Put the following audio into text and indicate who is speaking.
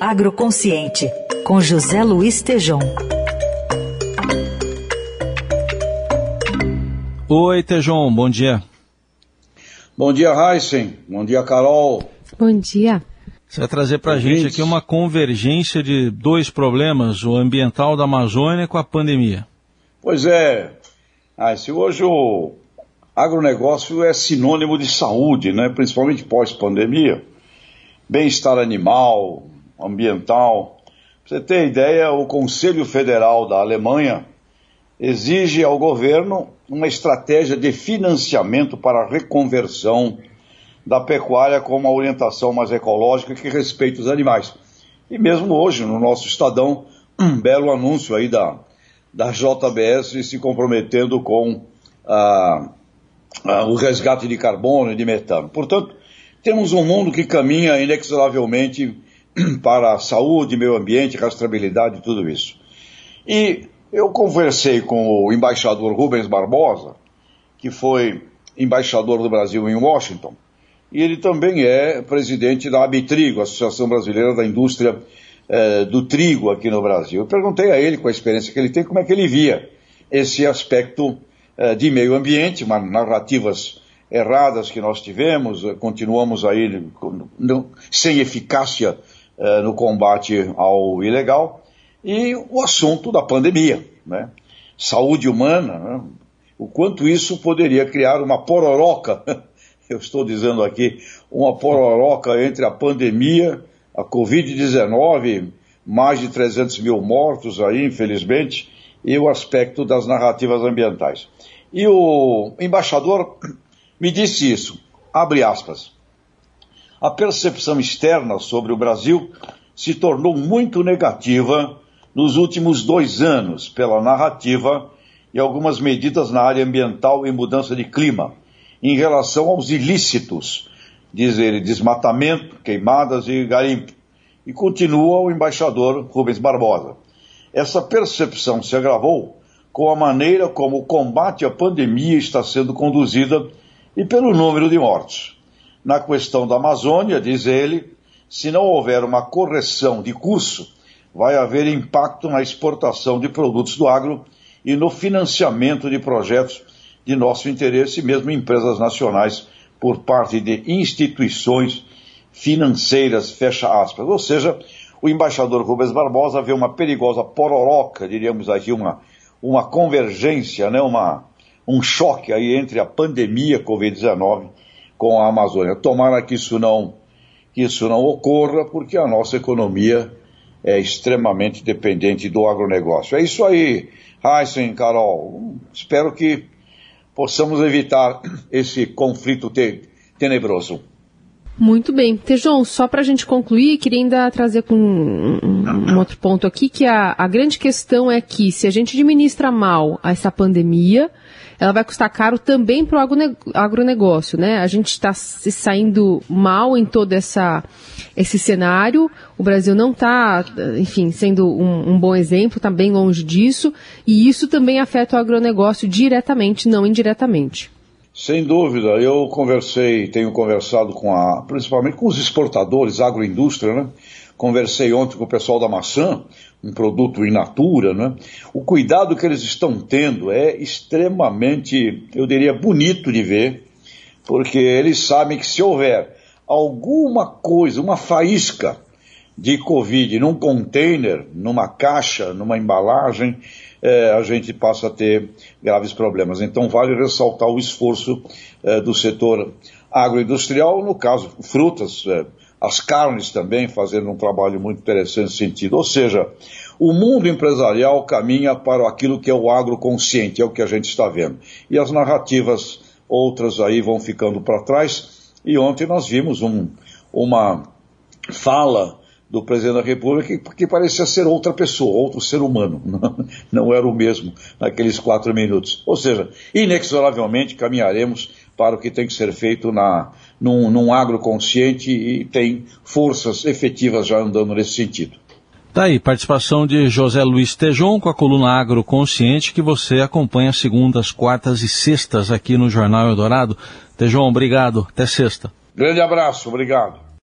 Speaker 1: Agroconsciente, com José Luiz Tejom.
Speaker 2: Oi, Tejom, bom dia.
Speaker 3: Bom dia, Heisen. Bom dia, Carol.
Speaker 4: Bom dia.
Speaker 2: Você vai trazer para a gente aqui uma convergência de dois problemas, o ambiental da Amazônia com a pandemia.
Speaker 3: Pois é, Heisen, hoje o agronegócio é sinônimo de saúde, né? principalmente pós-pandemia. Bem-estar animal, ambiental. Pra você ter ideia, o Conselho Federal da Alemanha exige ao governo uma estratégia de financiamento para a reconversão da pecuária com uma orientação mais ecológica que respeite os animais. E mesmo hoje, no nosso Estadão, um belo anúncio aí da, da JBS se comprometendo com ah, ah, o resgate de carbono e de metano. Portanto, temos um mundo que caminha inexoravelmente para a saúde, meio ambiente, rastreabilidade tudo isso. E eu conversei com o embaixador Rubens Barbosa, que foi embaixador do Brasil em Washington, e ele também é presidente da Abitrigo, Associação Brasileira da Indústria eh, do Trigo aqui no Brasil. Eu perguntei a ele, com a experiência que ele tem, como é que ele via esse aspecto eh, de meio ambiente, narrativas erradas que nós tivemos, eh, continuamos aí sem eficácia eh, no combate ao ilegal, e o assunto da pandemia, né? saúde humana, né? o quanto isso poderia criar uma pororoca, eu estou dizendo aqui, uma pororoca entre a pandemia, a Covid-19, mais de 300 mil mortos aí, infelizmente, e o aspecto das narrativas ambientais. E o embaixador me disse isso, abre aspas. A percepção externa sobre o Brasil se tornou muito negativa nos últimos dois anos pela narrativa e algumas medidas na área ambiental e mudança de clima, em relação aos ilícitos, diz ele, desmatamento, queimadas e garimpo. E continua o embaixador Rubens Barbosa. Essa percepção se agravou com a maneira como o combate à pandemia está sendo conduzida e pelo número de mortos. Na questão da Amazônia, diz ele, se não houver uma correção de curso, vai haver impacto na exportação de produtos do agro e no financiamento de projetos de nosso interesse, mesmo empresas nacionais, por parte de instituições financeiras, fecha aspas. Ou seja, o embaixador Rubens Barbosa vê uma perigosa pororoca, diríamos aqui, uma, uma convergência, né, uma, um choque aí entre a pandemia Covid-19 com a Amazônia. Tomara que isso não, que isso não ocorra, porque a nossa economia é extremamente dependente do agronegócio. É isso aí, Heisen, Carol. Espero que possamos evitar esse conflito te tenebroso.
Speaker 4: Muito bem. Tejon, só para a gente concluir, queria ainda trazer com um, um, outro ponto aqui, que a, a grande questão é que se a gente administra mal essa pandemia, ela vai custar caro também para o agronegócio, né? A gente está se saindo mal em todo essa, esse cenário. O Brasil não está, enfim, sendo um, um bom exemplo, está bem longe disso. E isso também afeta o agronegócio diretamente, não indiretamente.
Speaker 3: Sem dúvida, eu conversei, tenho conversado com a, principalmente com os exportadores, agroindústria, né? Conversei ontem com o pessoal da maçã, um produto in natura, né? O cuidado que eles estão tendo é extremamente, eu diria, bonito de ver, porque eles sabem que se houver alguma coisa, uma faísca de Covid num container, numa caixa, numa embalagem, é, a gente passa a ter graves problemas. Então, vale ressaltar o esforço é, do setor agroindustrial, no caso, frutas, é, as carnes também fazendo um trabalho muito interessante nesse sentido. Ou seja, o mundo empresarial caminha para aquilo que é o agroconsciente, é o que a gente está vendo. E as narrativas outras aí vão ficando para trás. E ontem nós vimos um, uma fala do presidente da República que, que, parecia ser outra pessoa, outro ser humano. Não, não era o mesmo naqueles quatro minutos. Ou seja, inexoravelmente caminharemos para o que tem que ser feito na, num, num agro consciente e tem forças efetivas já andando nesse sentido.
Speaker 2: Tá aí, participação de José Luiz Tejon com a coluna Agro Consciente que você acompanha segundas, quartas e sextas aqui no Jornal Eldorado. Tejon, obrigado. Até sexta.
Speaker 3: Grande abraço, obrigado.